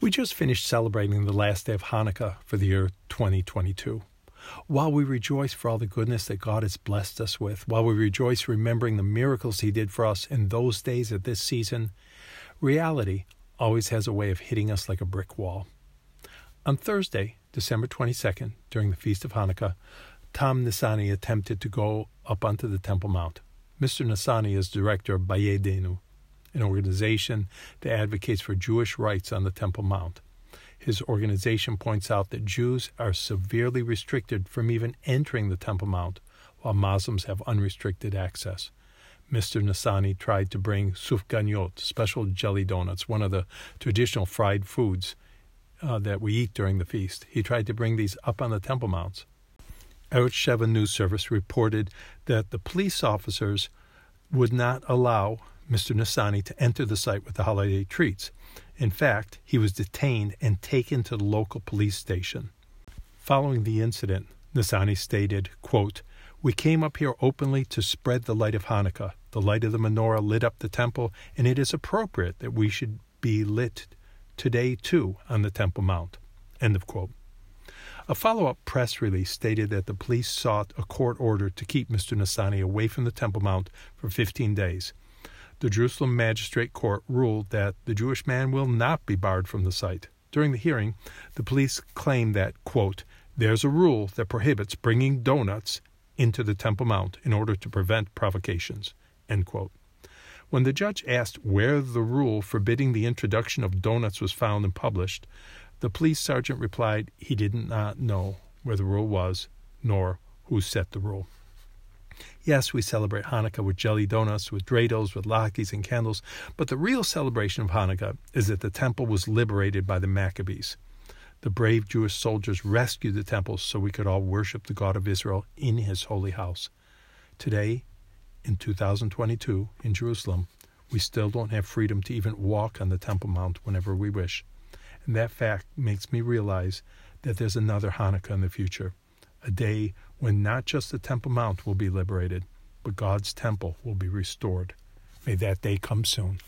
We just finished celebrating the last day of Hanukkah for the year 2022. While we rejoice for all the goodness that God has blessed us with, while we rejoice remembering the miracles He did for us in those days at this season, reality always has a way of hitting us like a brick wall. On Thursday, December 22nd, during the Feast of Hanukkah, Tom Nisani attempted to go up onto the Temple Mount. Mr. Nisani is director of Beyadenu, an organization that advocates for Jewish rights on the Temple Mount. His organization points out that Jews are severely restricted from even entering the Temple Mount, while Muslims have unrestricted access. Mr. Nisani tried to bring sufganiyot, special jelly donuts, one of the traditional fried foods uh, that we eat during the feast. He tried to bring these up on the Temple Mounts. Arutz Sheva News Service reported that the police officers would not allow Mr. Nisani to enter the site with the holiday treats. In fact, he was detained and taken to the local police station. Following the incident, Nisani stated, quote, We came up here openly to spread the light of Hanukkah. The light of the menorah lit up the temple, and it is appropriate that we should be lit today too on the Temple Mount. End of quote. A follow up press release stated that the police sought a court order to keep Mr. Nisani away from the Temple Mount for 15 days the Jerusalem Magistrate Court ruled that the Jewish man will not be barred from the site. During the hearing, the police claimed that, quote, there's a rule that prohibits bringing donuts into the Temple Mount in order to prevent provocations, end quote. When the judge asked where the rule forbidding the introduction of donuts was found and published, the police sergeant replied he did not know where the rule was, nor who set the rule. Yes, we celebrate Hanukkah with jelly donuts, with dreidels, with latkes and candles, but the real celebration of Hanukkah is that the temple was liberated by the Maccabees. The brave Jewish soldiers rescued the temple so we could all worship the God of Israel in his holy house. Today, in 2022, in Jerusalem, we still don't have freedom to even walk on the Temple Mount whenever we wish. And that fact makes me realize that there's another Hanukkah in the future a day when not just the Temple Mount will be liberated, but God's temple will be restored. May that day come soon.